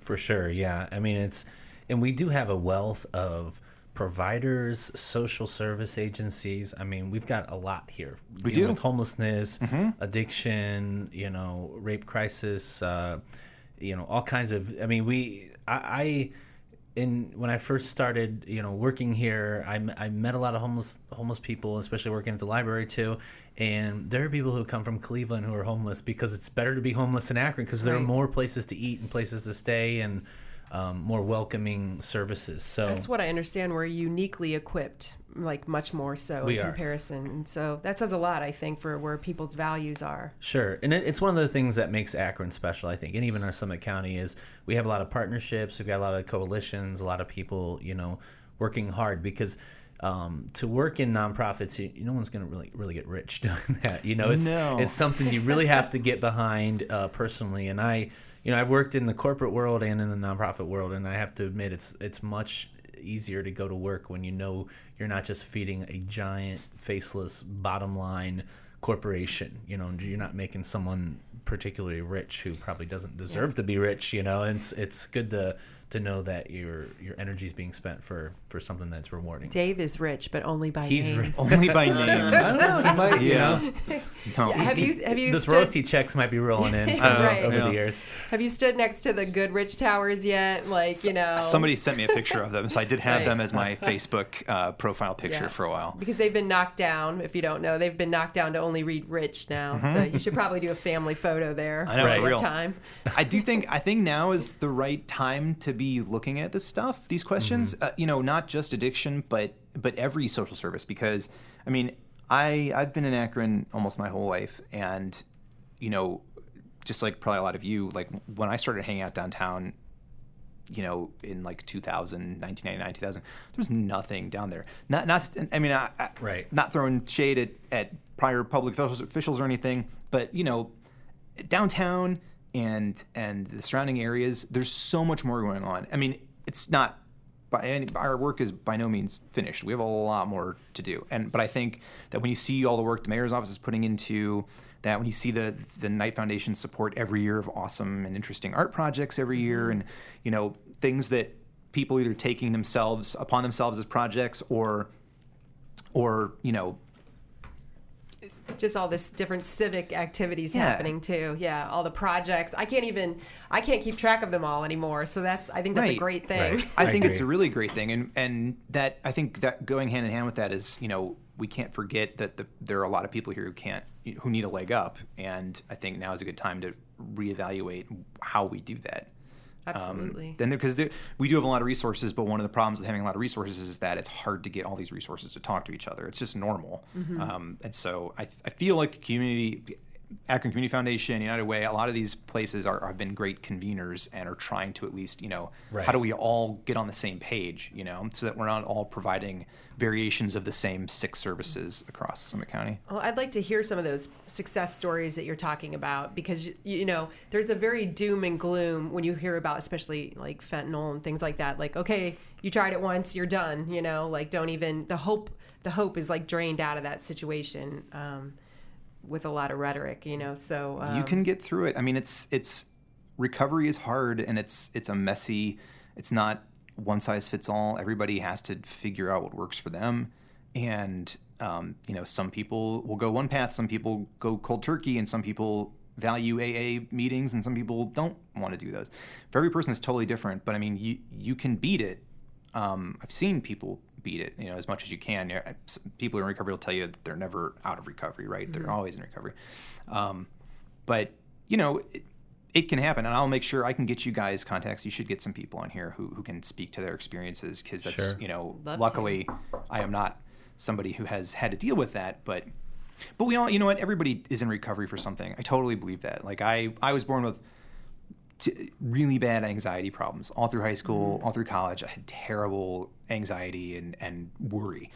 For sure, yeah. I mean, it's, and we do have a wealth of providers, social service agencies. I mean, we've got a lot here. We Dealing do. Mm-hmm. with homelessness, addiction, you know, rape crisis, uh, you know, all kinds of. I mean, we, I. I in when I first started, you know, working here, I, m- I met a lot of homeless homeless people, especially working at the library too. And there are people who come from Cleveland who are homeless because it's better to be homeless in Akron because there are more places to eat and places to stay and um, more welcoming services. So That's what I understand. We're uniquely equipped, like much more so We in are. comparison. And so that says a lot, I think, for where people's values are. Sure, and it, it's one of the things that makes Akron special, I think, and even our Summit County is we have a lot of partnerships, we've got a lot of coalitions, a lot of people, you know, working hard because um, to work in nonprofits, you, no one's going to really really get rich doing that. You know, it's No. it's something you really have to get behind uh, personally, and I, you know, I've worked in the corporate world and in the nonprofit world, and I have to admit, it's it's much easier to go to work when you know you're not just feeding a giant faceless bottom line corporation you know you're not making someone particularly rich who probably doesn't deserve to be rich you know? And it's it's good to to know that your your energy is being spent for for something that's rewarding Dave is rich, but only by He's name. rich. Only by name. I don't know. He might, you Yeah. know, No. Yeah, have you have you those stood, royalty checks might be rolling in from Right. over Yeah. the years. have you stood next to the Goodrich Towers yet? Like you know, Somebody sent me a picture of them, so I did have Right. them as my Facebook uh, profile picture Yeah. for a while. because they've been knocked down. If you don't know, they've been knocked down to only read rich now. So you should probably do a family photo there. Mm-hmm. I know, Right. for for real. time. I do think I think now is the right time to be looking at this stuff, these questions. Uh, you know, not just addiction, but but every social service. Because I mean, I I've been in Akron almost my whole life, and you know, just like probably a lot of you, like when I started hanging out downtown, you know, in like 2000, 1999, 2000, there was nothing down there. Not not. I mean, I, I, Right. Not throwing shade at at prior public officials or anything, but you know, downtown and and the surrounding areas there's so much more going on. I mean it's not by any our work is by no means finished. We have a lot more to do. And but i think that when you see all the work the mayor's office is putting into that when you see the the Knight Foundation support every year of awesome and interesting art projects every year mm-hmm. and you know things that people either taking themselves upon themselves as projects or or you know just all this different civic activities Yeah. happening too. Yeah, all the projects. I can't even I can't keep track of them all anymore. So that's I think that's a great thing. Right. I I think it's a really great thing, and and that I think that going hand in hand with that is you know we can't forget that the, there are a lot of people here who can't who need a leg up, and I think now is a good time to reevaluate how we do that. Absolutely. Um, then because we do have a lot of resources, but one of the problems with having a lot of resources is that it's hard to get all these resources to talk to each other. It's just normal, Mm-hmm. um, and so I, I feel like the community. Akron Community Foundation, United Way, a lot of these places are, have been great conveners and are trying to at least, you know, Right. how do we all get on the same page, you know, so that we're not all providing variations of the same six services across Summit County. Well, I'd like to hear some of those success stories that you're talking about because you, you know there's a very doom and gloom when you hear about especially like fentanyl and things like that. Like, okay, you tried it once, you're done. You know, like don't even the hope. The hope is like drained out of that situation um, with a lot of rhetoric. You know, so um, you can get through it. I mean, it's it's recovery is hard and it's it's a messy. It's not one size fits all. Everybody has to figure out what works for them, and um, you know, some people will go one path, some people go cold turkey, and some people value AA meetings, and some people don't want to do those. For every person, it's totally different. But I mean, you you can beat it. Um, I've seen people beat it, you know, as much as you can. You know, People in recovery will tell you that they're never out of recovery, right? They're always in recovery. Um, but you know it, it can happen and i'll make sure i can get you guys contacts you should get some people on here who, who can speak to their experiences because that's Sure. you know Love to. luckily i am not somebody who has had to deal with that but but we all you know what everybody is in recovery for something i totally believe that like i i was born with t- really bad anxiety problems. All through high school all through college i had terrible anxiety and and worry.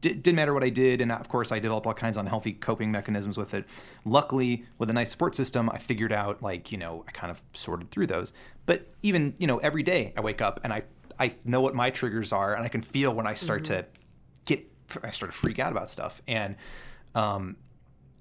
D- didn't matter what I did, and of course I developed all kinds of unhealthy coping mechanisms with it. Luckily, with a nice support system, I figured out like you know I kind of sorted through those. But even you know every day I wake up and I I know what my triggers are, and I can feel when I start to get I start to freak out about stuff, and um,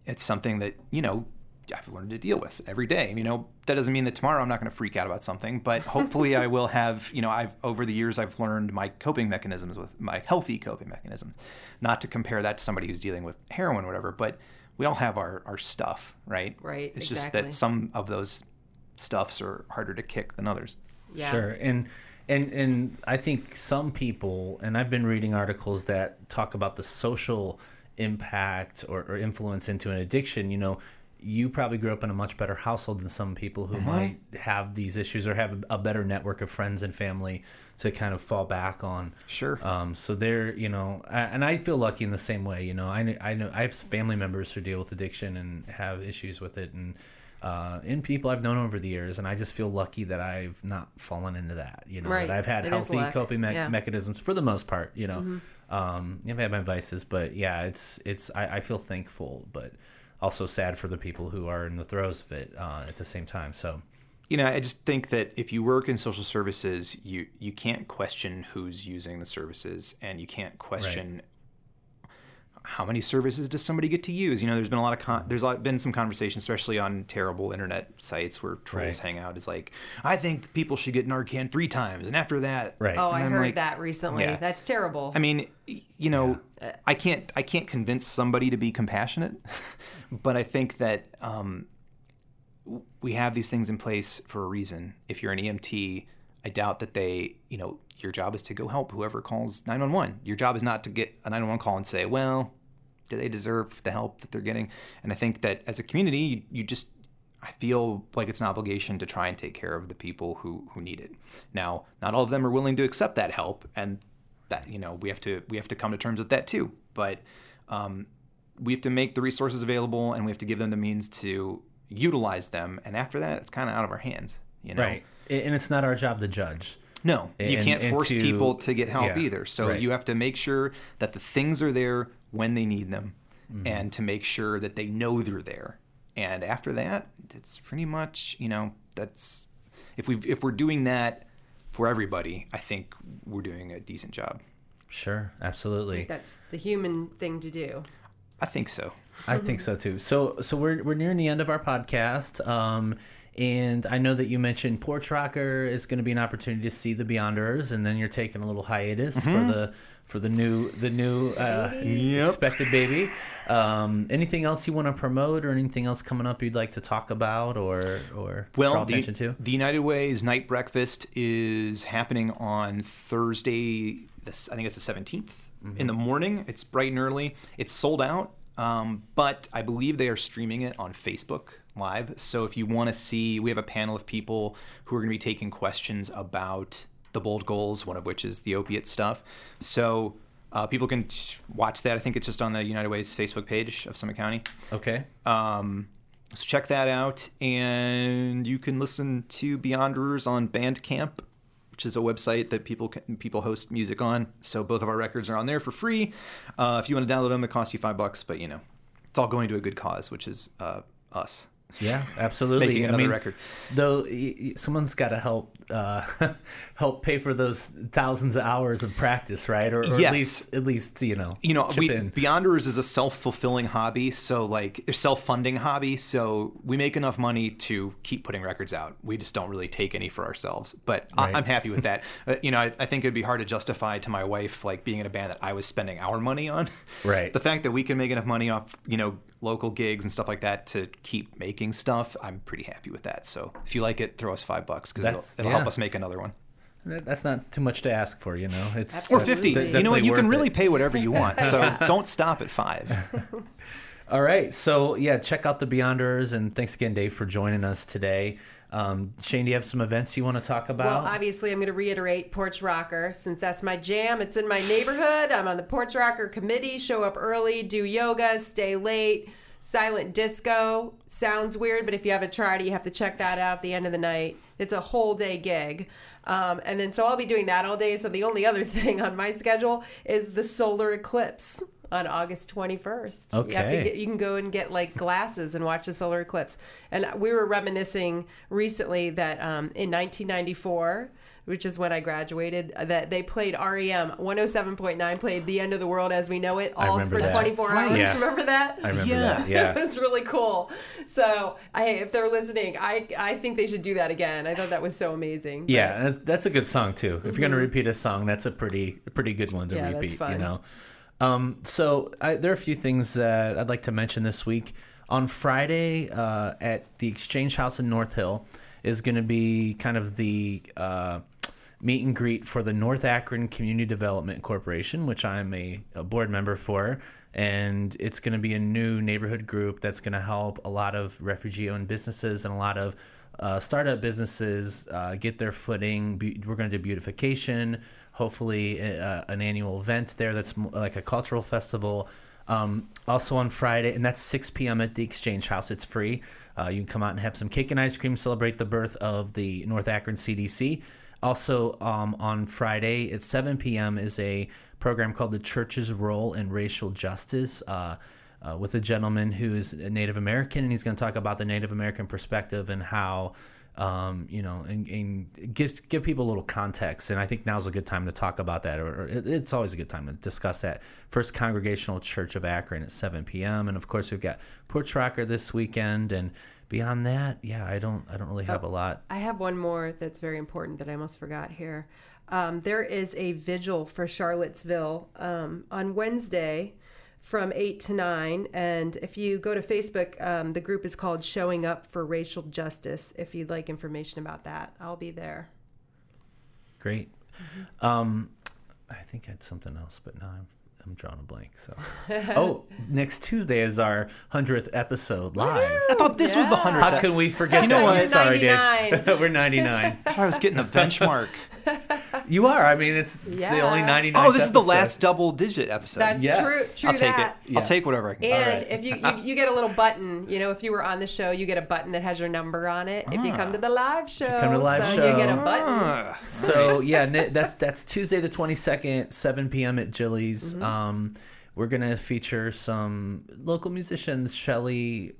it's something that you know I've learned to deal with every day. You know that doesn't mean that tomorrow I'm not going to freak out about something, but hopefully I will have. You know, I've over the years I've learned my coping mechanisms with my healthy coping mechanisms. Not to compare that to somebody who's dealing with heroin or whatever, but we all have our our stuff, right? Right, It's just that some of those stuffs are harder to kick than others. yeah. Sure, and and and I think some people, and I've been reading articles that talk about the social impact or, or influence into an addiction. You know, you probably grew up in a much better household than some people who might have these issues or have a better network of friends and family to kind of fall back on. Sure. Um, so they're, you know, and I feel lucky in the same way. You know, I, I know I have family members who deal with addiction and have issues with it, and uh, and people I've known over the years, and I just feel lucky that I've not fallen into that. You know, Right. that I've had It healthy coping me- Yeah. Mm-hmm. mechanisms for the most part. You know, um, I've had my vices, but yeah, it's it's I, I feel thankful, but also sad for the people who are in the throes of it uh, at the same time. So. you know, I just think that if you work in social services, you you can't question who's using the services, and you can't question how many services does somebody get to use. You know, there's been a lot of con- there's a lot, been some conversation, especially on terrible internet sites where trolls Right. hang out. Is like, I think people should get Narcan three times, and after that, Right. Oh, And I I'm heard like- that recently. Yeah. That's terrible. I mean, you know, I can't I can't convince somebody to be compassionate, but I think that um, we have these things in place for a reason. If you're an EMT, I doubt that they, you know, your job is to go help whoever calls 911. Your job is not to get a 911 call and say, well, do they deserve the help that they're getting? And I think that as a community, you, you just I feel like it's an obligation to try and take care of the people who who need it. Now, not all of them are willing to accept that help, and that you know we have to we have to come to terms with that too. But um, we have to make the resources available, and we have to give them the means to utilize them. And after that, it's kind of out of our hands. You know, Right. And it's not our job to judge. no, you And- can't force to- people to get help yeah, either. So right. you have to make sure that the things are there when they need them, Mm-hmm. and to make sure that they know they're there. And after that, it's pretty much you know that's if we if we're doing that for everybody, I think we're doing a decent job. Sure, absolutely. That's the human thing to do. I think so. I think so too. So so we're we're nearing the end of our podcast. Um and I know that you mentioned PorchRokr is going to be an opportunity to see the Beyonders, and then you're taking a little hiatus for the for the new the new uh, expected baby. Um, anything else you want to promote, or anything else coming up you'd like to talk about, or or Well, draw the, attention to? the United Way's night breakfast is happening on Thursday. This I think it's the seventeenth. in the morning. It's bright and early. It's sold out, um, but I believe they are streaming it on Facebook Live. So if you want to see, we have a panel of people who are going to be taking questions about the bold goals, one of which is the opiate stuff. So uh, people can t- watch that. I think it's just on the United Way's Facebook page of Summit County. Okay. Um, so check that out, and you can listen to Beyonders on Bandcamp, which is a website that people can, people host music on. So both of our records are on there for free. Uh, if you want to download them, it costs you five bucks, but you know, it's all going to a good cause, which is uh, us. Yeah, absolutely. Making I another mean, record. Though someone's got to help uh, help pay for those thousands of hours of practice, right? Or, or Yes. at least at least you know you know, we. Beyonders is a self-fulfilling hobby, so like a self-funding hobby. So we make enough money to keep putting records out. We just don't really take any for ourselves, but Right. I, I'm happy with that. uh, you know, I, I think it'd be hard to justify to my wife like being in a band that I was spending our money on. Right. the fact that we can make enough money off, you know, local gigs and stuff like that to keep making stuff, I'm pretty happy with that. So if you like it, throw us five bucks because it'll, it'll help us make another one. That's not too much to ask for, you know. It's Or fifty. de- you know what? You can really it. pay whatever you want. So don't stop at five. All right. So, yeah, check out the Beyonders. And thanks again, Dave, for joining us today. Um, Shane, do you have some events you want to talk about? Well, obviously, I'm going to reiterate PorchRokr since that's my jam. It's in my neighborhood. I'm on the PorchRokr committee. Show up early, do yoga, stay late. Silent disco sounds weird, but if you haven't tried it, you have to check that out at the end of the night. It's a whole day gig. Um, and then, so I'll be doing that all day. So, the only other thing on my schedule is the solar eclipse on August 21st. You, have to Okay. get, you can go and get like glasses and watch the solar eclipse. And we were reminiscing recently that um, in 1994, which is when I graduated, uh, that they played REM 107.9 played "The End of the World as We Know It" all for that. 24 Right. hours. Yeah. Remember that? I remember Yeah. that. Yeah. it was really cool. So, I, if they're listening, I I think they should do that again. I thought that was so amazing. But- Yeah, that's, that's a good song too. If you're gonna repeat a song, that's a pretty pretty good one to. Yeah, that's repeat. You know. Um, so I, there are a few things that I'd like to mention this week. On Friday uh, at the Exchange House in North Hill is going to be kind of the uh, meet and greet for the North Akron Community Development Corporation, which I'm a, a board member for. And it's going to be a new neighborhood group that's going to help a lot of refugee owned businesses and a lot of uh, startup businesses uh, get their footing. Be- we're going to do beautification, hopefully uh, an annual event there that's like a cultural festival. Um, also on Friday, and that's 6 p.m. at the Exchange House. It's free. Uh, you can come out and have some cake and ice cream, celebrate the birth of the North Akron CDC. Also, um, on Friday at 7 p.m. is a program called The Church's Role in Racial Justice uh, uh, with a gentleman who is a Native American, and he's going to talk about the Native American perspective and how um, you know, and, and give give people a little context. And I think now's a good time to talk about that, or, or it, it's always a good time to discuss that. First Congregational Church of Akron at 7 p.m. And of course, we've got PorchRokr this weekend. And beyond that, yeah, I don't I don't really have a lot. I have one more that's very important that I almost forgot here. Um, there is a vigil for Charlottesville um, on Wednesday from 8 to 9. And if you go to Facebook, um, the group is called Showing Up for Racial Justice. If you'd like information about that, I'll be there. Great. Um, I think I had something else, but now I'm I'm drawing a blank. So, oh, next Tuesday is our hundredth episode live. I thought this was the Yeah. hundredth. How can we forget You know what? I'm sorry, 99. Dave. We're 99. I was getting a benchmark. You are. I mean, it's, it's the only 99. oh, this is the last double-digit episode. That's Yes. true. True I'll take that. it. I'll take whatever I can. And right. if you, you you get a little button, you know, if you were on the show, you get a button that has your number on it. If you come to the live show, come to the live so show. you get a button. Ah. So yeah, that's that's Tuesday the 22nd, 7 p.m. at Jilly's. Um, we're gonna feature some local musicians. Shelly,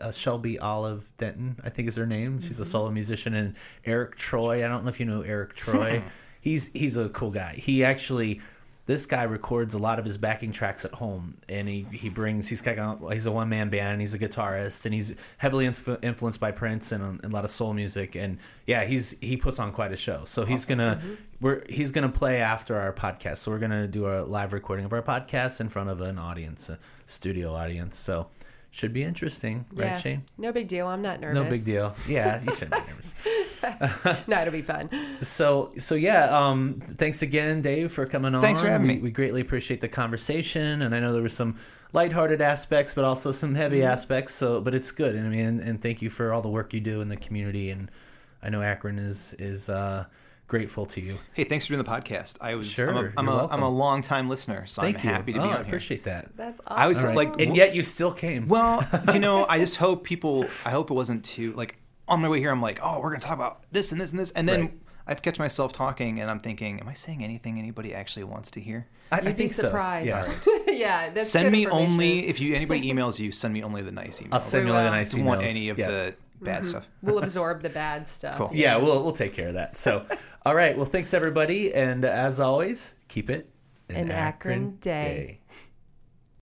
uh, Shelby Olive Denton, I think is her name. She's a solo musician, and Eric Troy. I don't know if you know Eric Troy. he's he's a cool guy. He actually. This guy records a lot of his backing tracks at home, and he, he brings he's got he's a one man band, and he's a guitarist, and he's heavily influ- influenced by Prince and, and a lot of soul music, and yeah, he's he puts on quite a show. So he's gonna mm-hmm. we're he's gonna play after our podcast. So we're gonna do a live recording of our podcast in front of an audience, a studio audience. So should be interesting, right. Shane? No big deal. I'm not nervous. No big deal. Yeah, you shouldn't be nervous. no, it'll be fun. So, so yeah. Um, thanks again, Dave, for coming on. Thanks for having we, me. We greatly appreciate the conversation, and I know there was some lighthearted aspects, but also some heavy Mm-hmm. aspects. So, but it's good. And I mean, and thank you for all the work you do in the community. And I know Akron is is uh, grateful to you. Hey, thanks for doing the podcast. I was Sure, I'm a, I'm you're a, welcome. I'm a long time listener, so Thank I'm you. happy to oh, be I on here. appreciate that. That's awesome. I was All right. like, and yet you still came. well, you know, I just hope people. I hope it wasn't too like on my way here. I'm like, oh, we're gonna talk about this and this and this, and then Right. I've catch myself talking, and I'm thinking, am I saying anything anybody actually wants to hear? I, I You'd be think so. surprised. Yeah. yeah, that's send good me only if you anybody emails you, send me only the nice emails. I'll send We you all the nice I don't want emails. any of Yes. the bad mm-hmm. stuff. We'll absorb the bad stuff. Cool. Yeah, we'll we'll take care of that. So, all right. Well, thanks everybody, and as always, keep it An Akron day.